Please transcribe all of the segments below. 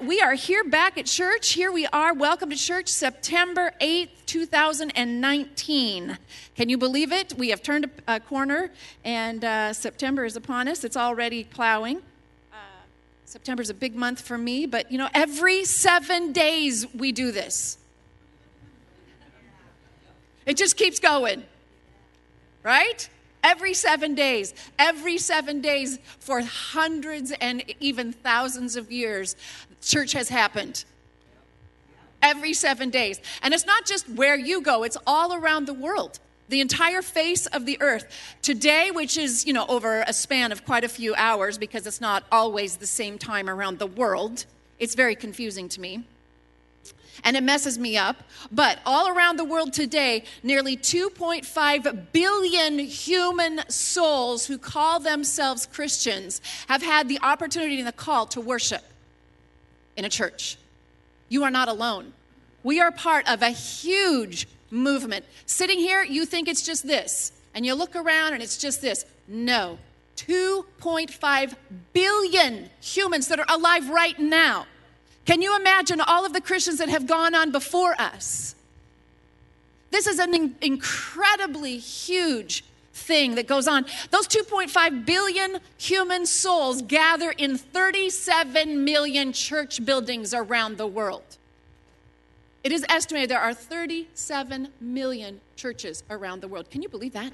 We are here back at church. Here we are. Welcome to church, September 8th, 2019. Can you believe it? We have turned a corner and uh, September is upon us. It's already plowing. Uh, September is a big month for me, but you know, every seven days we do this. It just keeps going, right? Every seven days, every seven days for hundreds and even thousands of years, church has happened. Every seven days. And it's not just where you go, it's all around the world the entire face of the earth today which is you know over a span of quite a few hours because it's not always the same time around the world it's very confusing to me and it messes me up. But all around the world today, nearly 2.5 billion human souls who call themselves Christians have had the opportunity and the call to worship in a church. You are not alone. We are part of a huge movement. Sitting here, you think it's just this, and you look around and it's just this. No. 2.5 billion humans that are alive right now can you imagine all of the Christians that have gone on before us? This is an in- incredibly huge thing that goes on. Those 2.5 billion human souls gather in 37 million church buildings around the world. It is estimated there are 37 million churches around the world. Can you believe that?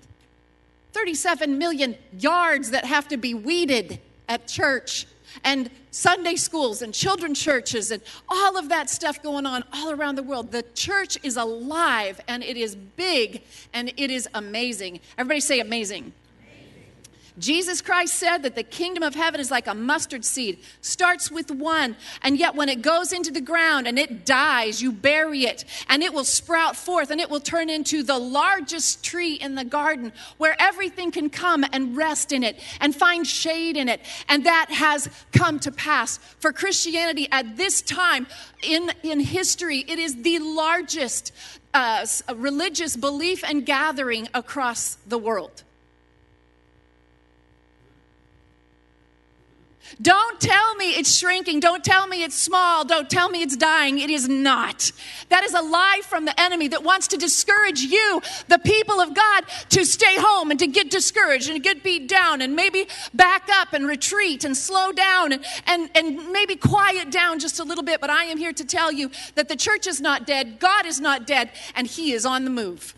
37 million yards that have to be weeded at church and Sunday schools and children's churches and all of that stuff going on all around the world. The church is alive and it is big and it is amazing. Everybody say amazing. Jesus Christ said that the kingdom of heaven is like a mustard seed, starts with one, and yet when it goes into the ground and it dies, you bury it, and it will sprout forth, and it will turn into the largest tree in the garden where everything can come and rest in it and find shade in it. And that has come to pass. For Christianity at this time in, in history, it is the largest uh, religious belief and gathering across the world. Don't tell me it's shrinking. Don't tell me it's small. Don't tell me it's dying. It is not. That is a lie from the enemy that wants to discourage you, the people of God, to stay home and to get discouraged and get beat down and maybe back up and retreat and slow down and, and, and maybe quiet down just a little bit. But I am here to tell you that the church is not dead, God is not dead, and He is on the move.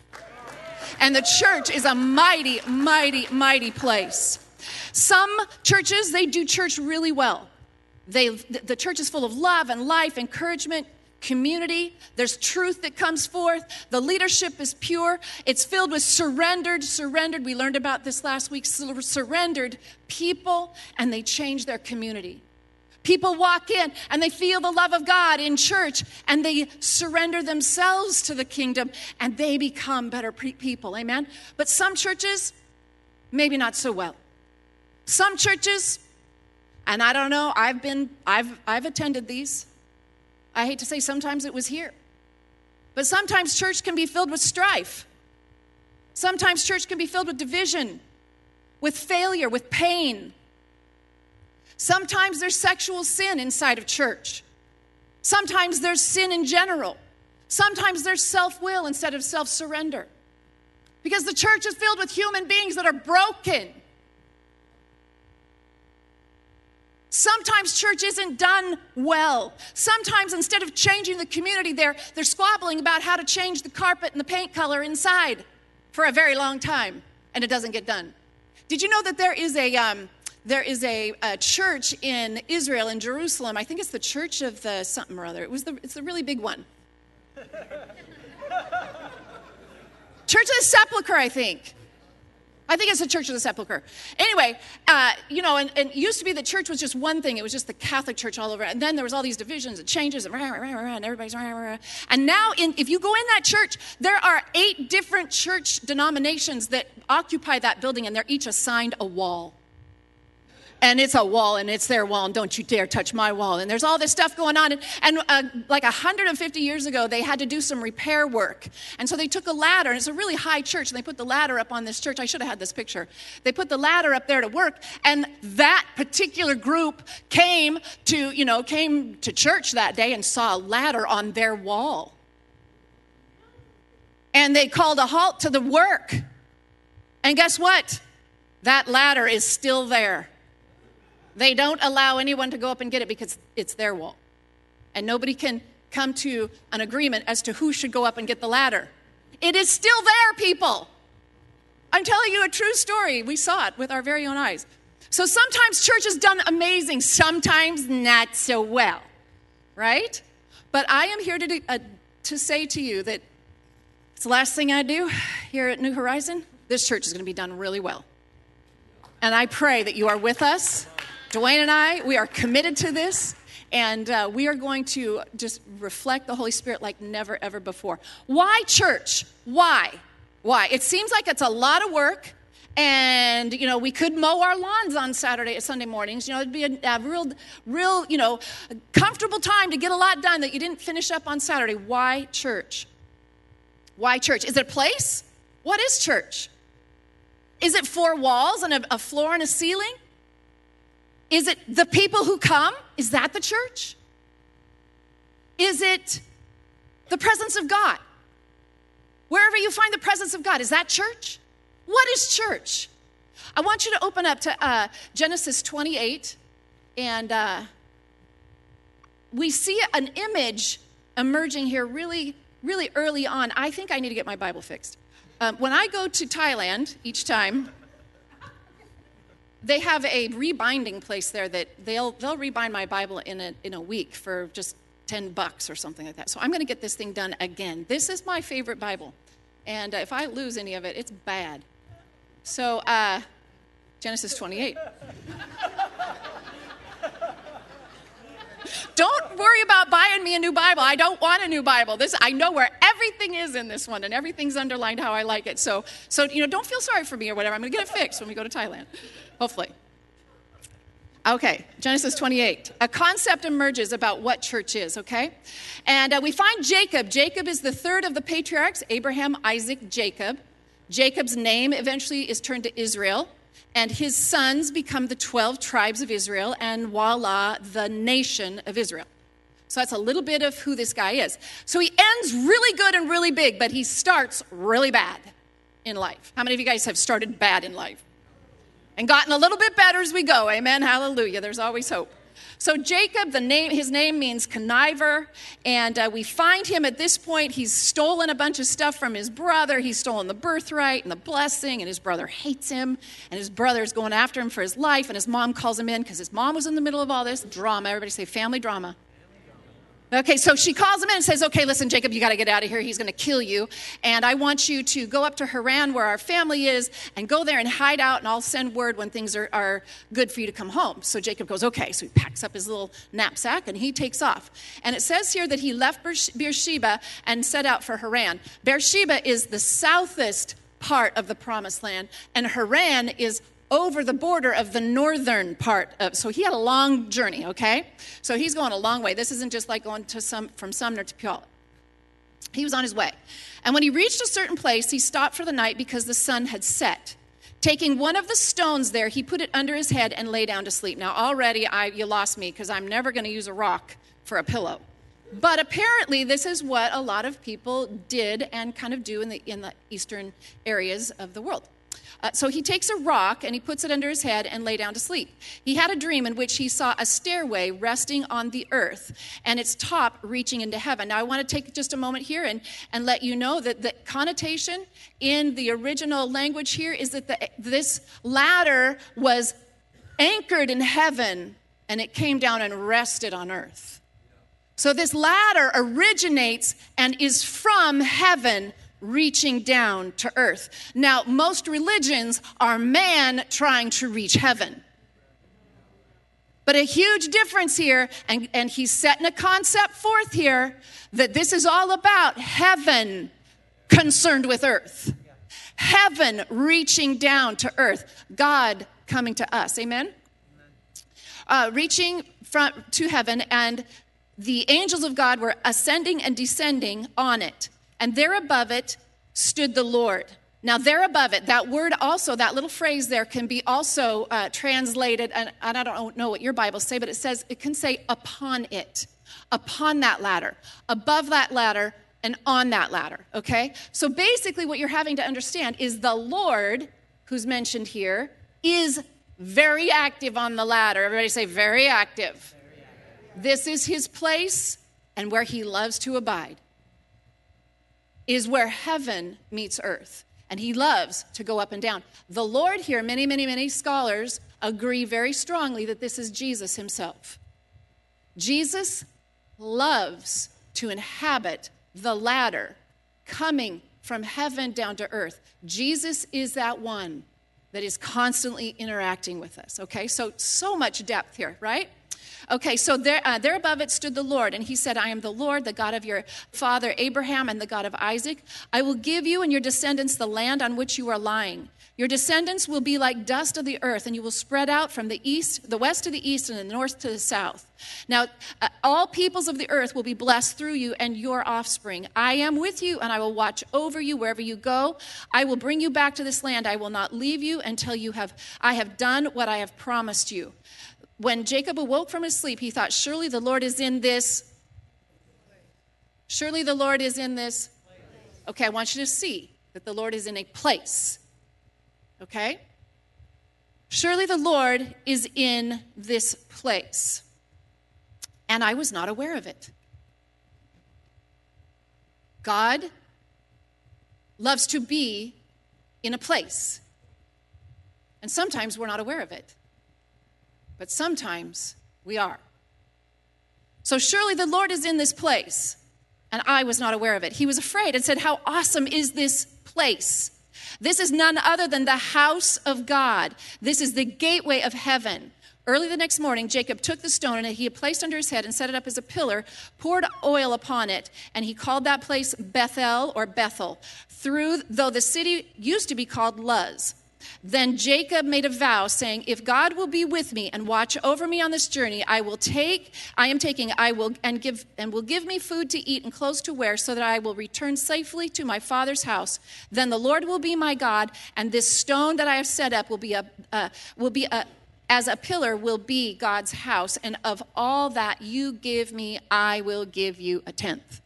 And the church is a mighty, mighty, mighty place. Some churches, they do church really well. They, the church is full of love and life, encouragement, community. There's truth that comes forth. The leadership is pure. It's filled with surrendered, surrendered. We learned about this last week. Surrendered people, and they change their community. People walk in and they feel the love of God in church and they surrender themselves to the kingdom and they become better people. Amen. But some churches, maybe not so well. Some churches, and I don't know, I've been, I've, I've attended these. I hate to say sometimes it was here. But sometimes church can be filled with strife. Sometimes church can be filled with division, with failure, with pain. Sometimes there's sexual sin inside of church. Sometimes there's sin in general. Sometimes there's self will instead of self surrender. Because the church is filled with human beings that are broken Sometimes church isn't done well. Sometimes instead of changing the community, they're, they're squabbling about how to change the carpet and the paint color inside for a very long time, and it doesn't get done. Did you know that there is a, um, there is a, a, church in Israel, in Jerusalem? I think it's the Church of the something or other. It was the, it's the really big one. Church of the Sepulchre, I think. I think it's the Church of the Sepulchre. Anyway, uh, you know, and, and, it used to be the church was just one thing. It was just the Catholic Church all over. And then there was all these divisions and changes and, rah, rah, rah, and everybody's. And now, in, if you go in that church, there are eight different church denominations that occupy that building, and they're each assigned a wall. And it's a wall and it's their wall and don't you dare touch my wall. And there's all this stuff going on and, and uh, like 150 years ago they had to do some repair work. And so they took a ladder and it's a really high church and they put the ladder up on this church. I should have had this picture. They put the ladder up there to work and that particular group came to you know came to church that day and saw a ladder on their wall. And they called a halt to the work. And guess what? That ladder is still there they don't allow anyone to go up and get it because it's their wall. And nobody can come to an agreement as to who should go up and get the ladder. It is still there, people. I'm telling you a true story. We saw it with our very own eyes. So sometimes church has done amazing, sometimes not so well, right? But I am here to, do, uh, to say to you that it's the last thing I do here at New Horizon. This church is going to be done really well. And I pray that you are with us Dwayne and I, we are committed to this, and uh, we are going to just reflect the Holy Spirit like never, ever before. Why church? Why? Why? It seems like it's a lot of work. And you know, we could mow our lawns on Saturday, Sunday mornings. You know, it'd be a, a real, real, you know, comfortable time to get a lot done that you didn't finish up on Saturday. Why church? Why church? Is it a place? What is church? Is it four walls and a, a floor and a ceiling? Is it the people who come? Is that the church? Is it the presence of God? Wherever you find the presence of God, is that church? What is church? I want you to open up to uh, Genesis 28, and uh, we see an image emerging here really, really early on. I think I need to get my Bible fixed. Um, when I go to Thailand each time, they have a rebinding place there that they'll they'll rebind my Bible in a in a week for just 10 bucks or something like that. So I'm going to get this thing done again. This is my favorite Bible. And uh, if I lose any of it, it's bad. So, uh, Genesis 28. don't worry about buying me a new Bible. I don't want a new Bible. This I know where everything is in this one, and everything's underlined how I like it. So, so you know, don't feel sorry for me or whatever. I'm going to get it fixed when we go to Thailand hopefully. Okay, Genesis 28. A concept emerges about what church is, okay? And uh, we find Jacob. Jacob is the third of the patriarchs Abraham, Isaac, Jacob. Jacob's name eventually is turned to Israel, and his sons become the 12 tribes of Israel, and voila, the nation of Israel. So that's a little bit of who this guy is. So he ends really good and really big, but he starts really bad in life. How many of you guys have started bad in life? And gotten a little bit better as we go. Amen. Hallelujah. There's always hope. So Jacob, the name, his name means conniver, and uh, we find him at this point. He's stolen a bunch of stuff from his brother. He's stolen the birthright and the blessing, and his brother hates him, and his brother is going after him for his life. And his mom calls him in because his mom was in the middle of all this drama. Everybody say family drama. Okay, so she calls him in and says, Okay, listen, Jacob, you got to get out of here. He's going to kill you. And I want you to go up to Haran, where our family is, and go there and hide out, and I'll send word when things are, are good for you to come home. So Jacob goes, Okay. So he packs up his little knapsack and he takes off. And it says here that he left Beersheba and set out for Haran. Beersheba is the southest part of the promised land, and Haran is over the border of the northern part of so he had a long journey okay? So he's going a long way. This isn't just like going to some from sumner to puyallup. He was on his way. And when he reached a certain place he stopped for the night because the sun had set. Taking one of the stones there he put it under his head and lay down to sleep. Now already I, you lost me because i'm never going to use a rock for a pillow. But apparently this is what a lot of people did and kind of do in the in the eastern areas of the world uh, so he takes a rock and he puts it under his head and lay down to sleep. He had a dream in which he saw a stairway resting on the earth and its top reaching into heaven. Now, I want to take just a moment here and, and let you know that the connotation in the original language here is that the, this ladder was anchored in heaven and it came down and rested on earth. So this ladder originates and is from heaven reaching down to earth. Now, most religions are man trying to reach heaven. But a huge difference here, and, and he's setting a concept forth here that this is all about heaven concerned with earth. Heaven reaching down to earth. God coming to us. Amen? uh, reaching from, to heaven, and the angels of God were ascending and descending on it. And there above it stood the Lord. Now, there above it, that word also, that little phrase there can be also uh, translated, and, I don't know what your Bible say, but it says, it can say upon it, upon that ladder, above that ladder, and on that ladder, okay? So basically, what you're having to understand is the Lord, who's mentioned here, is very active on the ladder. Everybody say, very active. Very active. This is his place and where he loves to abide, is where heaven meets earth. And he loves to go up and down. The Lord here, many, many, many scholars agree very strongly that this is Jesus himself. Jesus loves to inhabit the ladder coming from heaven down to earth. Jesus is that one that is constantly interacting with us. Okay, so so much depth here, right? Okay, so there, uh, there above it stood the Lord, and he said, I am the Lord, the God of your father Abraham and the God of Isaac. I will give you and your descendants the land on which you are lying. Your descendants will be like dust of the earth, and you will spread out from the east, the west to the east, and the north to the south. Now, uh, all peoples of the earth will be blessed through you and your offspring. I am with you, and I will watch over you wherever you go. I will bring you back to this land. I will not leave you until you have I have done what I have promised you. When Jacob awoke from his sleep, he thought, Surely the Lord is in this. Surely the Lord is in this. Okay, I want you to see that the Lord is in a place. Okay? Surely the Lord is in this place. And I was not aware of it. God loves to be in a place. And sometimes we're not aware of it. But sometimes we are. So surely the Lord is in this place. And I was not aware of it. He was afraid and said, How awesome is this place? This is none other than the house of God. This is the gateway of heaven. Early the next morning, Jacob took the stone and he had placed under his head and set it up as a pillar, poured oil upon it, and he called that place Bethel or Bethel, through though the city used to be called Luz. Then Jacob made a vow, saying, If God will be with me and watch over me on this journey, I will take, I am taking, I will and give and will give me food to eat and clothes to wear, so that I will return safely to my father's house. Then the Lord will be my God, and this stone that I have set up will be a uh, will be a as a pillar will be God's house, and of all that you give me, I will give you a tenth.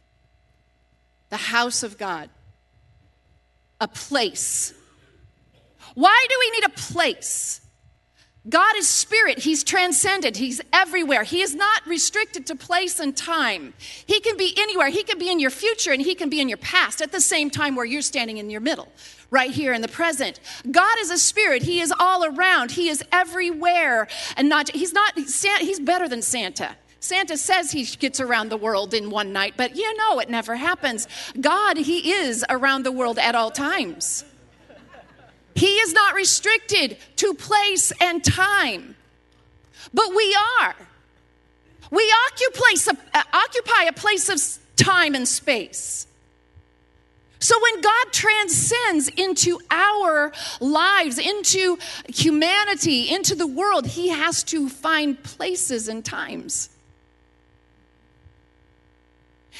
The house of God, a place why do we need a place? God is spirit. He's transcendent. He's everywhere. He is not restricted to place and time. He can be anywhere. He can be in your future and he can be in your past at the same time where you're standing in your middle, right here in the present. God is a spirit. He is all around. He is everywhere. And not, he's not, he's better than Santa. Santa says he gets around the world in one night, but you know it never happens. God, he is around the world at all times. He is not restricted to place and time, but we are. We occupy, uh, occupy a place of time and space. So when God transcends into our lives, into humanity, into the world, He has to find places and times.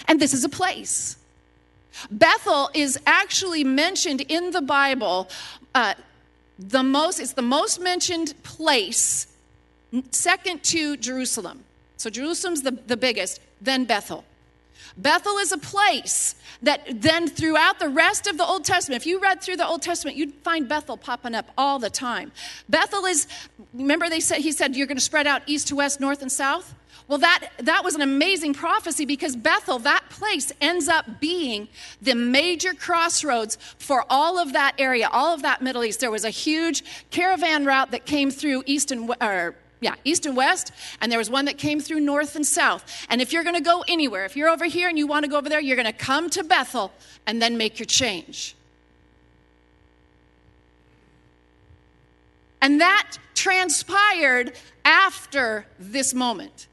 And this is a place. Bethel is actually mentioned in the Bible uh, the most, it's the most mentioned place, second to Jerusalem. So Jerusalem's the, the biggest, then Bethel. Bethel is a place that then throughout the rest of the Old Testament, if you read through the Old Testament, you'd find Bethel popping up all the time. Bethel is, remember they said, he said, you're going to spread out east to west, north and south? Well, that, that was an amazing prophecy because Bethel, that place, ends up being the major crossroads for all of that area, all of that Middle East. There was a huge caravan route that came through east and or, yeah, east and west, and there was one that came through north and south. And if you're going to go anywhere, if you're over here and you want to go over there, you're going to come to Bethel and then make your change. And that transpired after this moment.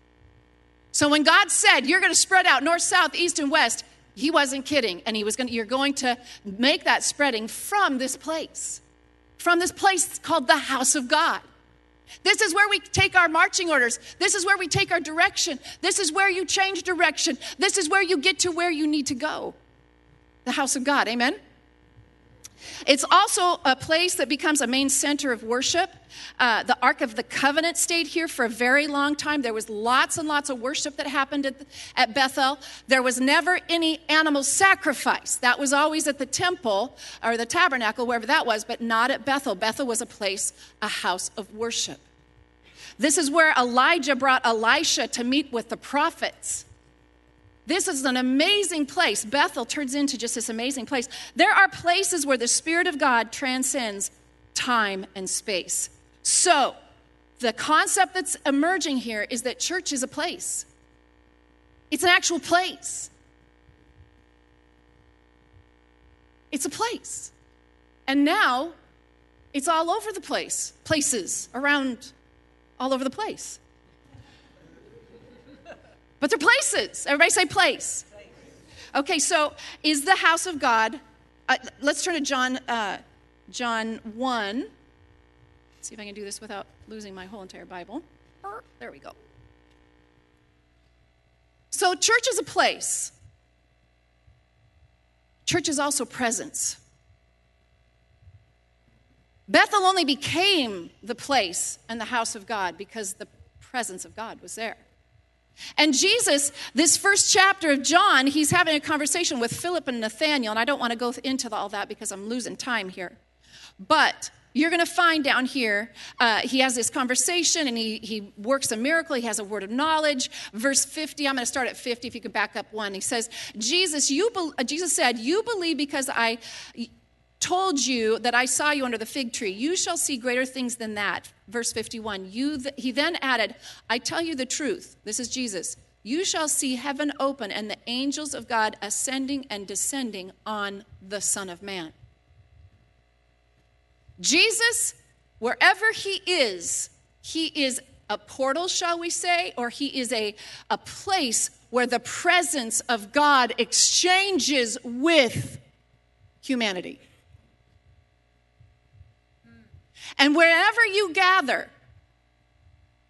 So when God said, You're going to spread out north, south, east, and west, he wasn't kidding. And he was going to, you're going to make that spreading from this place, from this place called the house of God. This is where we take our marching orders. This is where we take our direction. This is where you change direction. This is where you get to where you need to go. The house of God. Amen. It's also a place that becomes a main center of worship. Uh, the Ark of the Covenant stayed here for a very long time. There was lots and lots of worship that happened at, at Bethel. There was never any animal sacrifice. That was always at the temple or the tabernacle, wherever that was, but not at Bethel. Bethel was a place, a house of worship. This is where Elijah brought Elisha to meet with the prophets. This is an amazing place. Bethel turns into just this amazing place. There are places where the Spirit of God transcends time and space. So, the concept that's emerging here is that church is a place, it's an actual place. It's a place. And now it's all over the place, places around all over the place. But they're places. Everybody say place. Okay, so is the house of God? Uh, let's turn to John, uh, John 1. Let's see if I can do this without losing my whole entire Bible. There we go. So, church is a place. Church is also presence. Bethel only became the place and the house of God because the presence of God was there. And Jesus, this first chapter of John, he's having a conversation with Philip and Nathaniel, and I don't want to go into all that because I'm losing time here. But you're going to find down here, uh, he has this conversation and he, he works a miracle. He has a word of knowledge. Verse 50, I'm going to start at 50 if you could back up one. He says, Jesus, you be- uh, Jesus said, You believe because I told you that I saw you under the fig tree. You shall see greater things than that. Verse 51. You th- he then added, I tell you the truth. This is Jesus. You shall see heaven open and the angels of God ascending and descending on the Son of Man. Jesus, wherever he is, he is a portal, shall we say, or he is a, a place where the presence of God exchanges with humanity. And wherever you gather,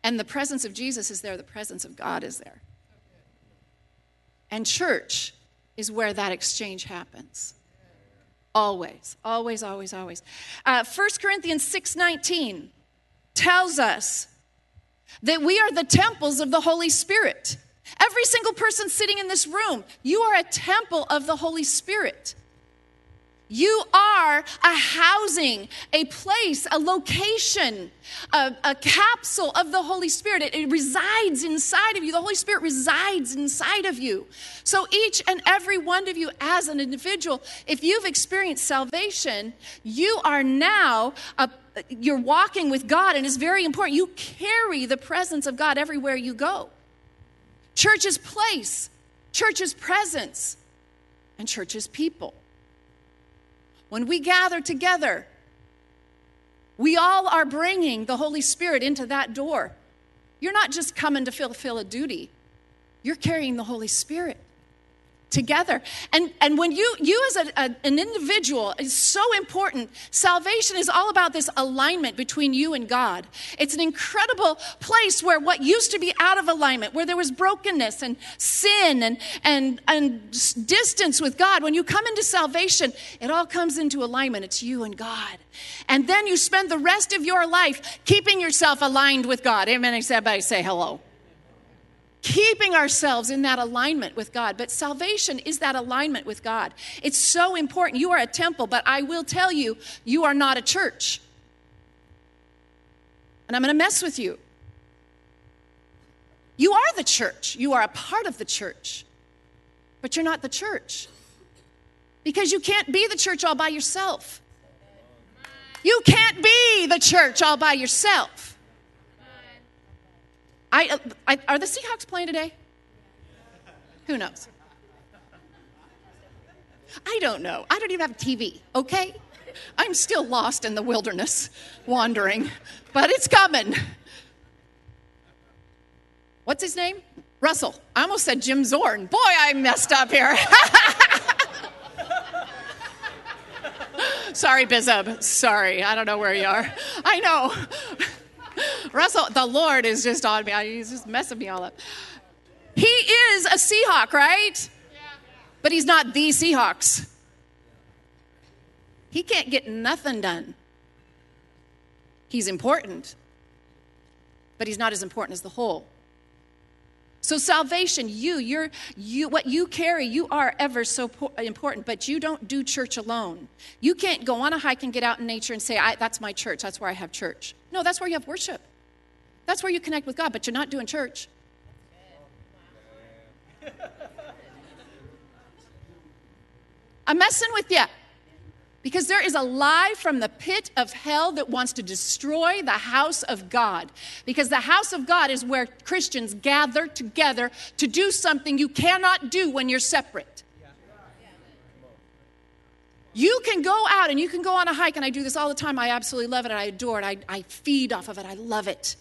and the presence of Jesus is there, the presence of God is there. And church is where that exchange happens. Always, always, always, always. Uh, 1 Corinthians 6:19 tells us that we are the temples of the Holy Spirit. Every single person sitting in this room, you are a temple of the Holy Spirit. You are a housing, a place, a location, a, a capsule of the Holy Spirit. It, it, resides inside of you. The Holy Spirit resides inside of you. So each and every one of you, as an individual, if you've experienced salvation, you are now a, you're walking with God, and it's very important. You carry the presence of God everywhere you go. Church is place, church is presence, and church is people. When we gather together, we all are bringing the Holy Spirit into that door. You're not just coming to fulfill a duty, you're carrying the Holy Spirit together. And, and when you, you as a, a, an individual is so important, salvation is all about this alignment between you and God. It's an incredible place where what used to be out of alignment, where there was brokenness and sin and, and, and distance with God, when you come into salvation, it all comes into alignment. It's you and God. And then you spend the rest of your life keeping yourself aligned with God. Amen. Everybody say hello keeping ourselves in that alignment with God. But salvation is that alignment with God. It's so important. You are a temple, but I will tell you, you are not a church. And I'm going to mess with you. You are the church, you are a part of the church, but you're not the church. Because you can't be the church all by yourself. You can't be the church all by yourself. I, uh, I, are the Seahawks playing today? Who knows? I don't know. I don't even have TV, okay? I'm still lost in the wilderness, wandering, but it's coming. What's his name? Russell. I almost said Jim Zorn. Boy, I messed up here. Sorry, Bizub. Sorry, I don't know where you are. I know. Russell, the Lord is just on me. He's just messing me all up. He is a Seahawk, right? But he's not the Seahawks. He can't get nothing done. He's important, but he's not as important as the whole. So salvation, you, you're, you, what you carry, you are ever so important. But you don't do church alone. You can't go on a hike and get out in nature and say, "That's my church. That's where I have church." No, that's where you have worship. That's where you connect with God. But you're not doing church. I'm messing with you. Because there is a lie from the pit of hell that wants to destroy the house of God. Because the house of God is where Christians gather together to do something you cannot do when you're separate. You can go out and you can go on a hike, and I do this all the time. I absolutely love it. I adore it. I, I feed off of it. I love it.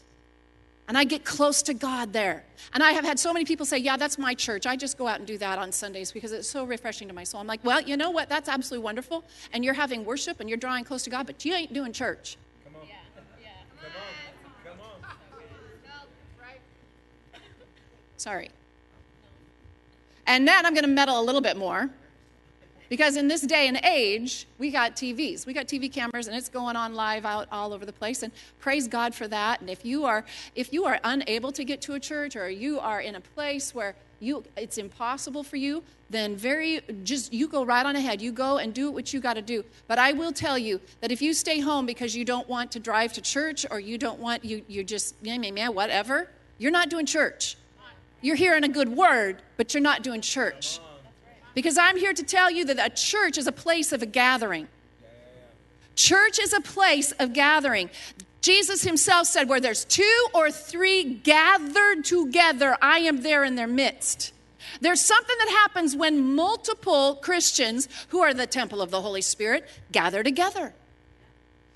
And I get close to God there. And I have had so many people say, Yeah, that's my church. I just go out and do that on Sundays because it's so refreshing to my soul. I'm like, Well, you know what? That's absolutely wonderful. And you're having worship and you're drawing close to God, but you ain't doing church. Come on. Yeah. Yeah. Come on. Come on. Sorry. And then I'm going to meddle a little bit more because in this day and age, we got TVs. We got TV cameras and it's going on live out all over the place and praise God for that. And if you are if you are unable to get to a church or you are in a place where you it's impossible for you, then very just you go right on ahead. You go and do what you got to do. But I will tell you that if you stay home because you don't want to drive to church or you don't want you you just yeah, yeah, whatever, you're not doing church. You're hearing a good word, but you're not doing church. Because I'm here to tell you that a church is a place of a gathering. Church is a place of gathering. Jesus himself said, Where there's two or three gathered together, I am there in their midst. There's something that happens when multiple Christians, who are the temple of the Holy Spirit, gather together.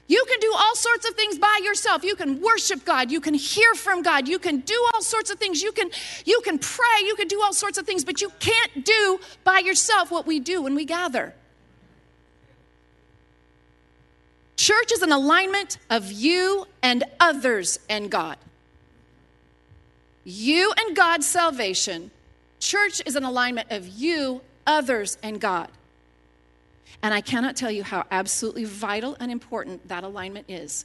You can do all sorts of things by yourself. You can worship God, you can hear from God, you can do all sorts of things. You can you can pray, you can do all sorts of things, but you can't do by yourself what we do when we gather. Church is an alignment of you and others and God. You and God's salvation. Church is an alignment of you, others, and God. And I cannot tell you how absolutely vital and important that alignment is.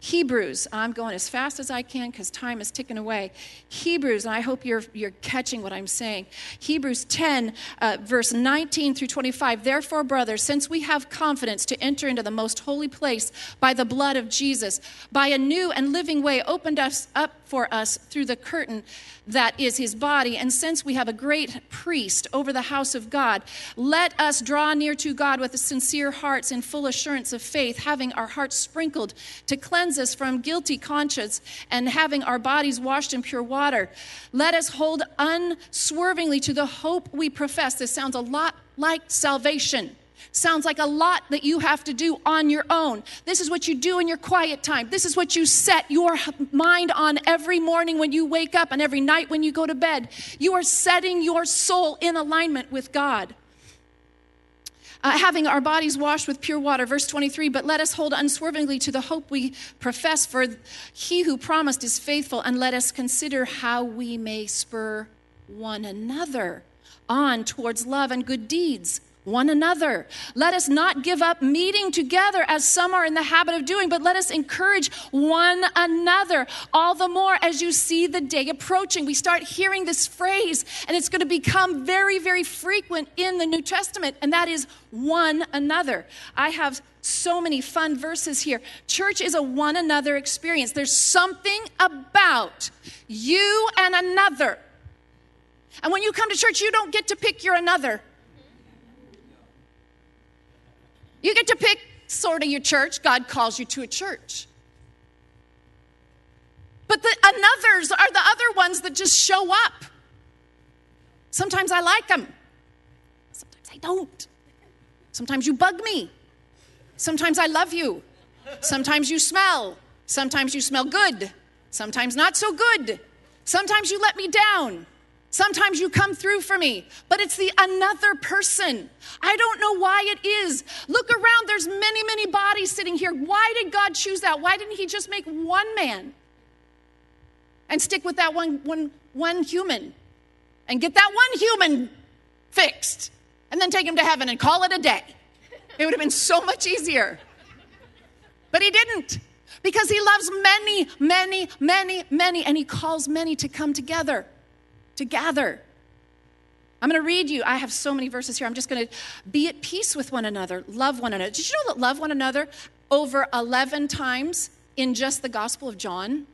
Hebrews, I'm going as fast as I can because time is ticking away. Hebrews, and I hope you're, you're catching what I'm saying. Hebrews 10, uh, verse 19 through 25. Therefore, brothers, since we have confidence to enter into the most holy place by the blood of Jesus, by a new and living way opened us up for us through the curtain that is his body. And since we have a great priest over the house of God, let us draw near to God with sincere hearts in full assurance of faith, having our hearts sprinkled to cleanse us from guilty conscience and having our bodies washed in pure water. Let us hold unswervingly to the hope we profess. This sounds a lot like salvation. Sounds like a lot that you have to do on your own. This is what you do in your quiet time. This is what you set your mind on every morning when you wake up and every night when you go to bed. You are setting your soul in alignment with God. Uh, having our bodies washed with pure water. Verse 23 But let us hold unswervingly to the hope we profess, for he who promised is faithful, and let us consider how we may spur one another on towards love and good deeds one another. Let us not give up meeting together as some are in the habit of doing, but let us encourage one another. All the more as you see the day approaching. We start hearing this phrase, and it's going to become very, very frequent in the New Testament, and that is one another. I have so many fun verses here. Church is a one another experience. There's something about you and another. And when you come to church, you don't get to pick your another. You get to pick sort of your church. God calls you to a church. But the anothers are the other ones that just show up. Sometimes I like them, sometimes I don't. Sometimes you bug me. Sometimes I love you. Sometimes you smell. Sometimes you smell good. Sometimes not so good. Sometimes you let me down. Sometimes you come through for me, but it's the another person. I don't know why it is. Look around, there's many, many bodies sitting here. Why did God choose that? Why didn't He just make one man? and stick with that one, one, one human and get that one human fixed and then take him to heaven and call it a day. It would have been so much easier. But he didn't because he loves many, many, many, many, and he calls many to come together, to gather. I'm going to read you. I have so many verses here. I'm just going to be at peace with one another, love one another. Did you know that love one another over 11 times in just the Gospel of John?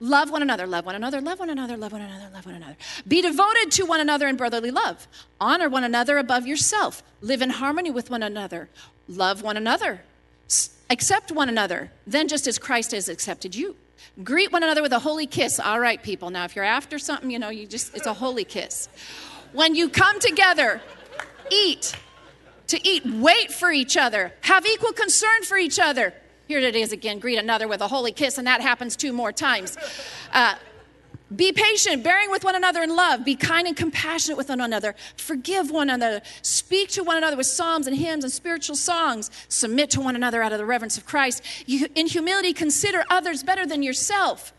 Love one another, love one another, love one another, love one another, love one another. Be devoted to one another in brotherly love. Honor one another above yourself. Live in harmony with one another. Love one another. Accept one another, then just as Christ has accepted you. Greet one another with a holy kiss. All right, people. Now, if you're after something, you know, you just, it's a holy kiss. When you come together, eat. To eat, wait for each other. Have equal concern for each other. Here it is again. Greet another with a holy kiss, and that happens two more times. Uh, be patient, bearing with one another in love. Be kind and compassionate with one another. Forgive one another. Speak to one another with psalms and hymns and spiritual songs. Submit to one another out of the reverence of Christ. You, in humility, consider others better than yourself.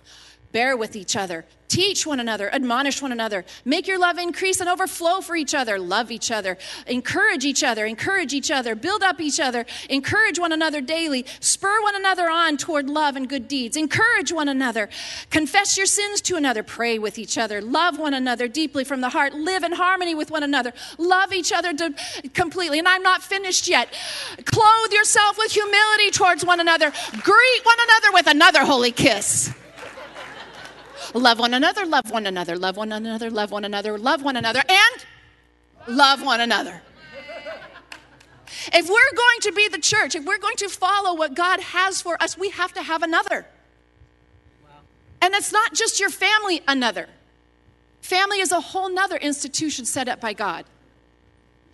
Bear with each other. Teach one another, admonish one another, make your love increase and overflow for each other, love each other, encourage each other, encourage each other, build up each other, encourage one another daily, spur one another on toward love and good deeds, encourage one another, confess your sins to another, pray with each other, love one another deeply from the heart, live in harmony with one another, love each other completely. And I'm not finished yet. Clothe yourself with humility towards one another, greet one another with another holy kiss. Love one another, love one another, love one another, love one another, love one another, and love one another. If we're going to be the church, if we're going to follow what God has for us, we have to have another. And it's not just your family, another. Family is a whole nother institution set up by God.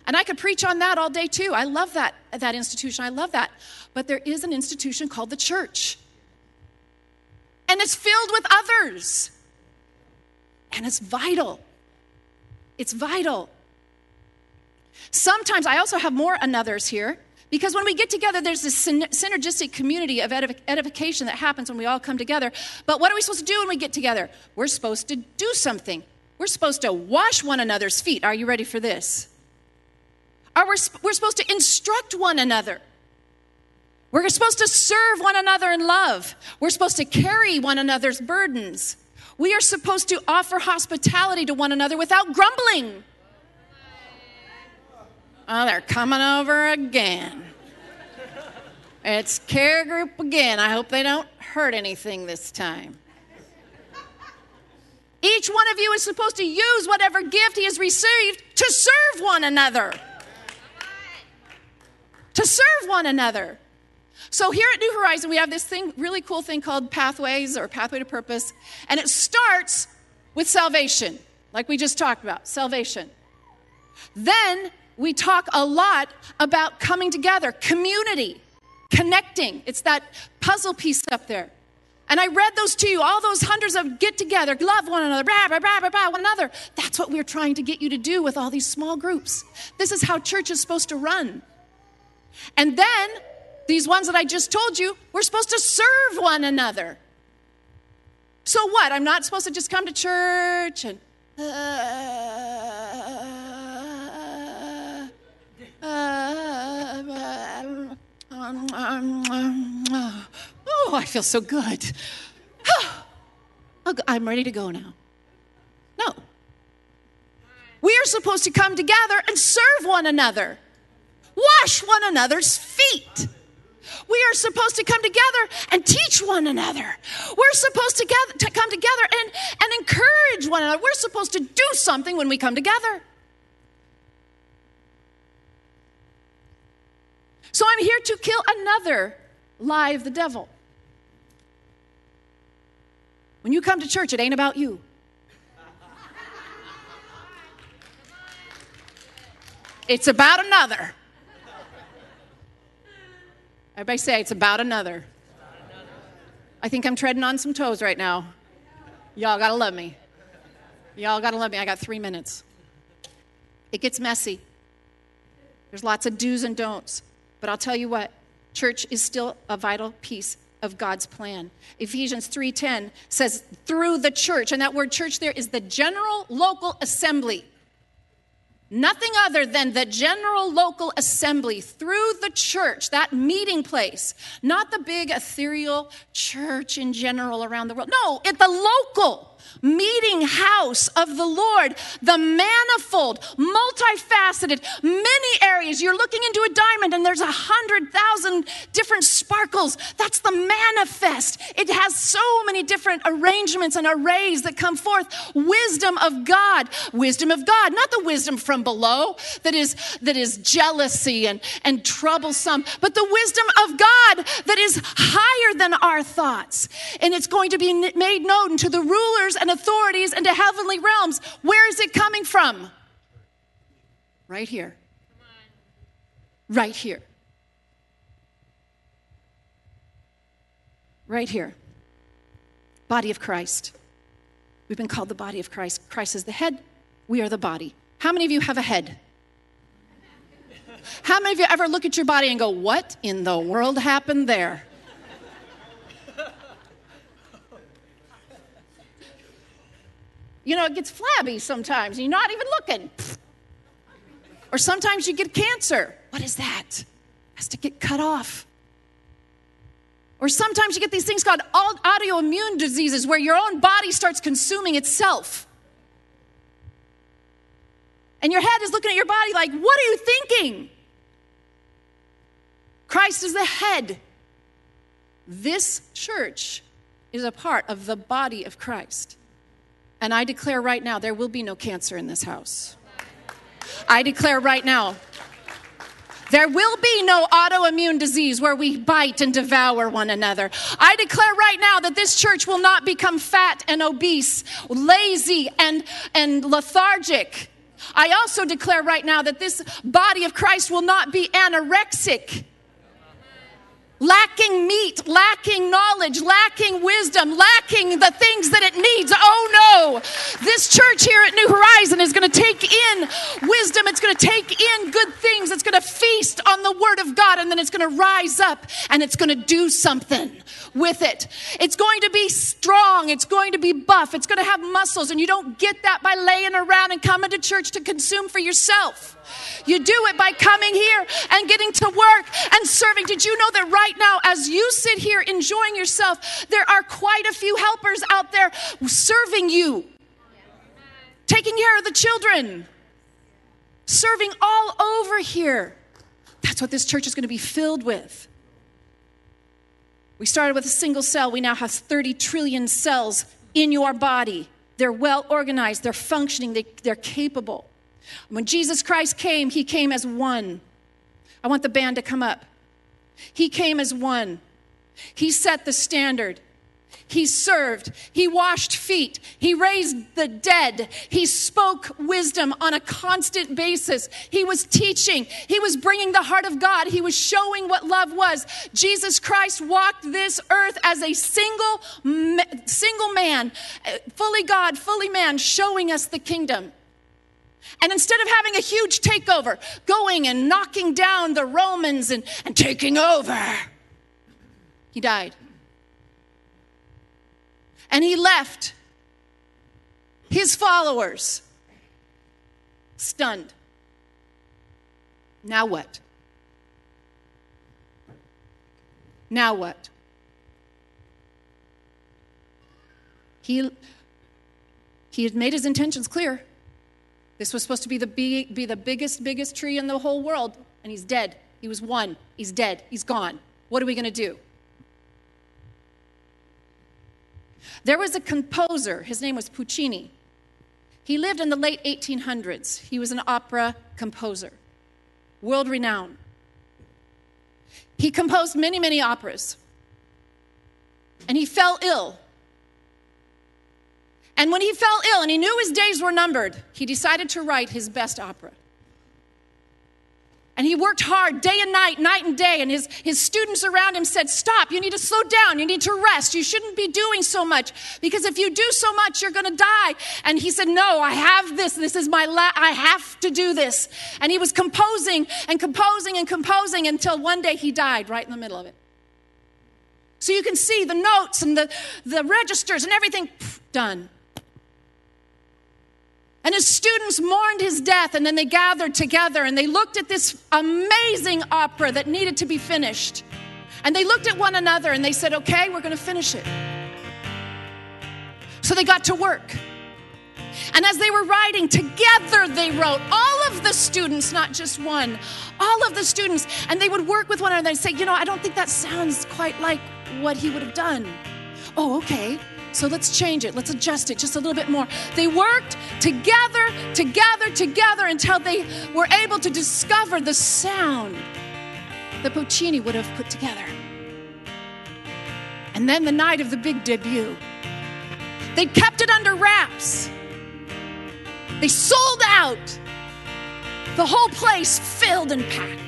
And I could preach on that all day too. I love that, that institution. I love that. But there is an institution called the church and it's filled with others. And it's vital. It's vital. Sometimes I also have more anothers here because when we get together, there's this synergistic community of edification that happens when we all come together. But what are we supposed to do when we get together? We're supposed to do something. We're supposed to wash one another's feet. Are you ready for this? Are we, we're supposed to instruct one another. We're supposed to serve one another in love. We're supposed to carry one another's burdens. We are supposed to offer hospitality to one another without grumbling. Oh, they're coming over again. It's care group again. I hope they don't hurt anything this time. Each one of you is supposed to use whatever gift he has received to serve one another. To serve one another. So here at New Horizon, we have this thing, really cool thing called Pathways or Pathway to Purpose, and it starts with salvation, like we just talked about, salvation. Then we talk a lot about coming together, community, connecting. It's that puzzle piece up there. And I read those to you, all those hundreds of get together, love one another, blah, blah, blah, blah, blah, one another. That's what we're trying to get you to do with all these small groups. This is how church is supposed to run. And then these ones that I just told you, we're supposed to serve one another. So what? I'm not supposed to just come to church and. Uh, uh, oh, I feel so good. I'm ready to go now. No. We are supposed to come together and serve one another, wash one another's feet. We are supposed to come together and teach one another. We're supposed to, to come together and, and encourage one another. We're supposed to do something when we come together. So I'm here to kill another lie of the devil. When you come to church, it ain't about you. It's about another. Everybody say it's about another. I think I'm treading on some toes right now. Y'all gotta love me. Y'all gotta love me. I got three minutes. It gets messy. There's lots of do's and don'ts. But I'll tell you what, church is still a vital piece of God's plan. Ephesians 3:10 says through the church and that word church there is the general local assembly. Nothing other than the general local assembly through the church, that meeting place, not the big ethereal church in general around the world. No, at the local meeting house of the Lord, the manifold, multifaceted, many areas. You're looking into a diamond and there's a hundred thousand different sparkles. That's the manifest. It has so many different arrangements and arrays that come forth. Wisdom of God, wisdom of God, not the wisdom from below that is that is jealousy and, and troublesome, but the wisdom of God that is higher than our thoughts. And it's going to be made known to the rulers and authorities into heavenly realms. Where is it coming from? Right here. Right here. Right here. Body of Christ. We've been called the body of Christ. Christ is the head, we are the body. How many of you have a head? How many of you ever look at your body and go, What in the world happened there? You know, it gets flabby sometimes, you're not even looking. Or sometimes you get cancer. What is that? Has to get cut off. Or sometimes you get these things called autoimmune diseases where your own body starts consuming itself. And your head is looking at your body like, what are you thinking? Christ is the head. This church is a part of the body of Christ. And I declare right now there will be no cancer in this house. I declare right now there will be no autoimmune disease where we bite and devour one another. I declare right now that this church will not become fat and obese, lazy and, and lethargic. I also declare right now that this body of Christ will not be anorexic lacking meat, lacking knowledge, lacking wisdom, lacking the things that it needs. Oh no, this church here at New Horizon is going to take in wisdom, it's going to take in good things, it's going to feast on the Word of God, and then it's going to rise up and it's going to do something with it. It's going to be strong, it's going to be buff, it's going to have muscles, and you don't get that by laying around and coming to church to consume for yourself. You do it by coming here and getting to work and serving. Did you know that right now, as you sit here enjoying yourself, there are quite a few helpers out there serving you, taking care of the children, serving all over here. That's what this church is going to be filled with. We started with a single cell. We now have 30 trillion cells in your body. They're well organized, they're functioning, they, are capable. When Jesus Christ came, he came as one. I want the band to come up. He came as one. He set the standard. He served. He washed feet. He raised the dead. He spoke wisdom on a constant basis. He was teaching. He was bringing the heart of God. He was showing what love was. Jesus Christ walked this earth as a single, single man, fully God, fully man, showing us the kingdom. And instead of having a huge takeover, going and knocking down the Romans and, and taking over, he died. And he left his followers stunned. Now what? Now what? He, he had made his intentions clear. This was supposed to be the, be, the biggest, biggest tree in the whole world, and he's dead. He was one. He's dead. He's gone. What are we going to do? There was a composer, his name was Puccini. He lived in the late 1800s. He was an opera composer, world renowned. He composed many, many operas. And he fell ill and when he fell ill and he knew his days were numbered, he decided to write his best opera. And he worked hard day and night, night and day. And his, his students around him said, Stop, you need to slow down. You need to rest. You shouldn't be doing so much because if you do so much, you're going to die. And he said, No, I have this. This is my, la- I have to do this. And he was composing and composing and composing until one day he died right in the middle of it. So you can see the notes and the, the registers and everything done. And his students mourned his death, and then they gathered together and they looked at this amazing opera that needed to be finished. And they looked at one another and they said, Okay, we're going to finish it. So they got to work. And as they were writing, together they wrote, all of the students, not just one, all of the students. And they would work with one another and say, You know, I don't think that sounds quite like what he would have done. Oh, okay. So let's change it. Let's adjust it just a little bit more. They worked together, together, together until they were able to discover the sound that Puccini would have put together. And then the night of the big debut, they kept it under wraps. They sold out. The whole place filled and packed.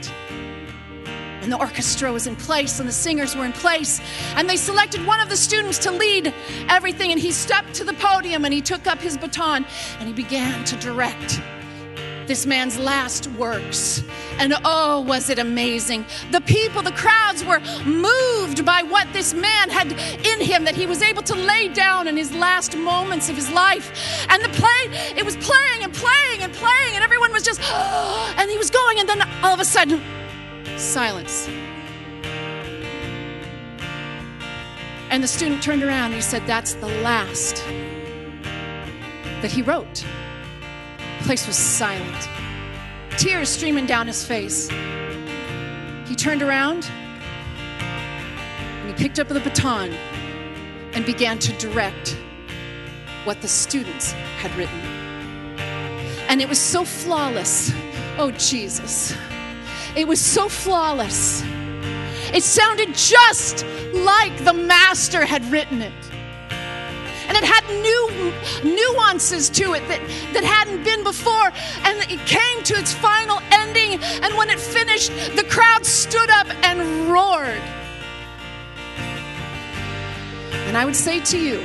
And the orchestra was in place and the singers were in place. And they selected one of the students to lead everything. And he stepped to the podium and he took up his baton and he began to direct this man's last works. And oh, was it amazing! The people, the crowds were moved by what this man had in him that he was able to lay down in his last moments of his life. And the play, it was playing and playing and playing, and everyone was just, and he was going, and then all of a sudden, silence. And the student turned around and he said, That's the last that he wrote. The place was silent, tears streaming down his face. He turned around and he picked up the baton and began to direct what the students had written. And it was so flawless. Oh, Jesus. It was so flawless. It sounded just like the master had written it. And it had new nuances to it that, that hadn't been before. And it came to its final ending. And when it finished, the crowd stood up and roared. And I would say to you,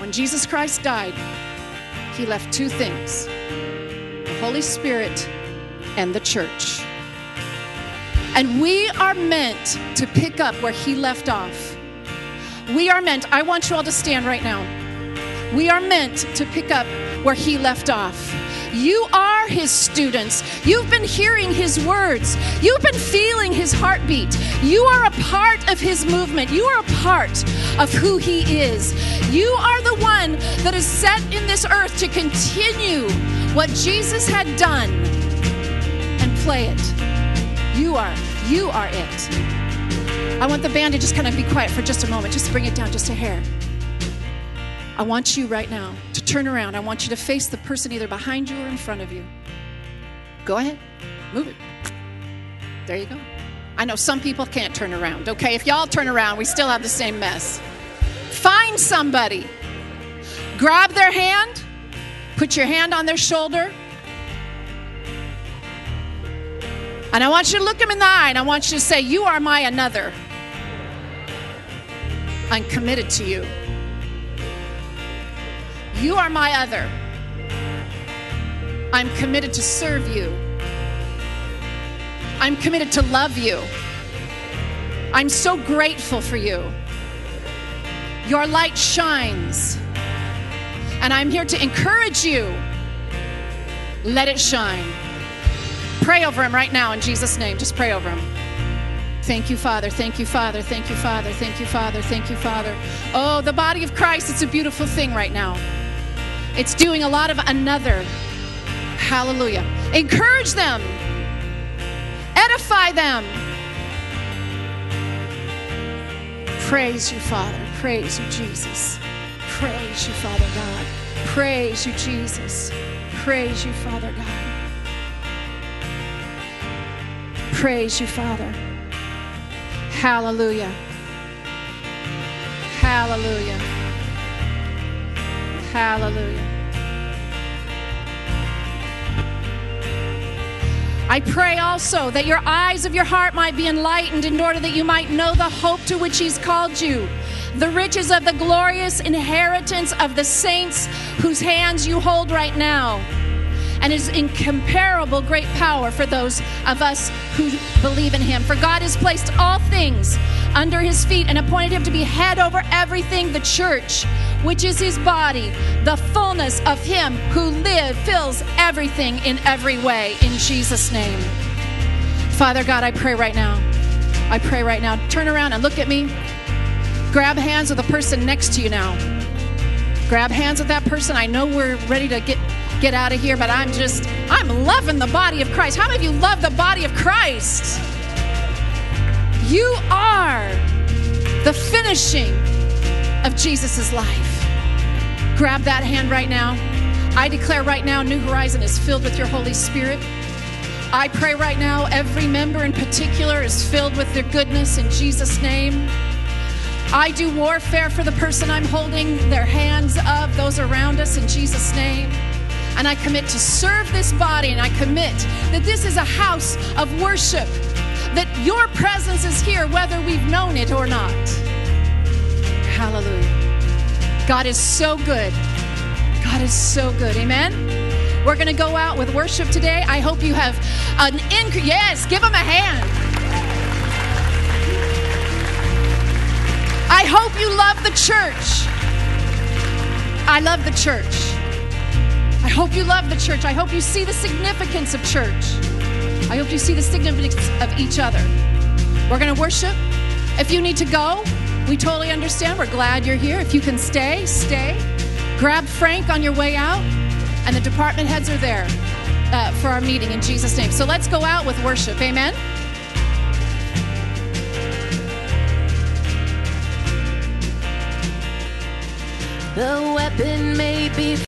when Jesus Christ died, he left two things the Holy Spirit and the church. And we are meant to pick up where he left off. We are meant, I want you all to stand right now. We are meant to pick up where he left off. You are his students. You've been hearing his words. You've been feeling his heartbeat. You are a part of his movement. You are a part of who he is. You are the one that is set in this earth to continue what Jesus had done play it. You are, you are it. I want the band to just kind of be quiet for just a moment, just bring it down just a hair. I want you right now to turn around. I want you to face the person either behind you or in front of you. Go ahead, move it. There you go. I know some people can't turn around, okay? If y'all turn around, we still have the same mess. Find somebody, grab their hand, put your hand on their shoulder, and I want you to look him in the eye and I want you to say, You are my another. I'm committed to you. You are my other. I'm committed to serve you. I'm committed to love you. I'm so grateful for you. Your light shines. And I'm here to encourage you. Let it shine. Pray over him right now in Jesus' name. Just pray over him. Thank you, Father. Thank you, Father. Thank you, Father. Thank you, Father. Thank you, Father. Oh, the body of Christ, it's a beautiful thing right now. It's doing a lot of another. Hallelujah. Encourage them, edify them. Praise you, Father. Praise you, Jesus. Praise you, Father God. Praise you, Jesus. Praise you, Father God. Praise you, Father. Hallelujah. Hallelujah. Hallelujah. I pray also that your eyes of your heart might be enlightened in order that you might know the hope to which He's called you, the riches of the glorious inheritance of the saints whose hands you hold right now and his incomparable great power for those of us who believe in him. For God has placed all things under his feet and appointed him to be head over everything, the church, which is his body, the fullness of him who live fills everything in every way. In Jesus' name. Father God, I pray right now. I pray right now. Turn around and look at me. Grab hands with the person next to you now. Grab hands with that person. I know we're ready to get get out of here, but I'm just I'm loving the body of Christ. How many of you love the body of Christ? You are the finishing of Jesus' life. Grab that hand right now. I declare right now, New Horizon is filled with your Holy Spirit. I pray right now, every member in particular is filled with their goodness in Jesus' name. I do warfare for the person I'm holding their hands of, those around us in Jesus' name. And I commit to serve this body, and I commit that this is a house of worship, that your presence is here whether we've known it or not. Hallelujah. God is so good. God is so good. Amen. We're going to go out with worship today. I hope you have an increase. Yes, give them a hand. I hope you love the church. I love the church. I hope you love the church. I hope you see the significance of church. I hope you see the significance of each other. We're going to worship. If you need to go, we totally understand. We're glad you're here. If you can stay, stay. Grab Frank on your way out, and the department heads are there uh, for our meeting in Jesus' name. So let's go out with worship. Amen. The weapon may be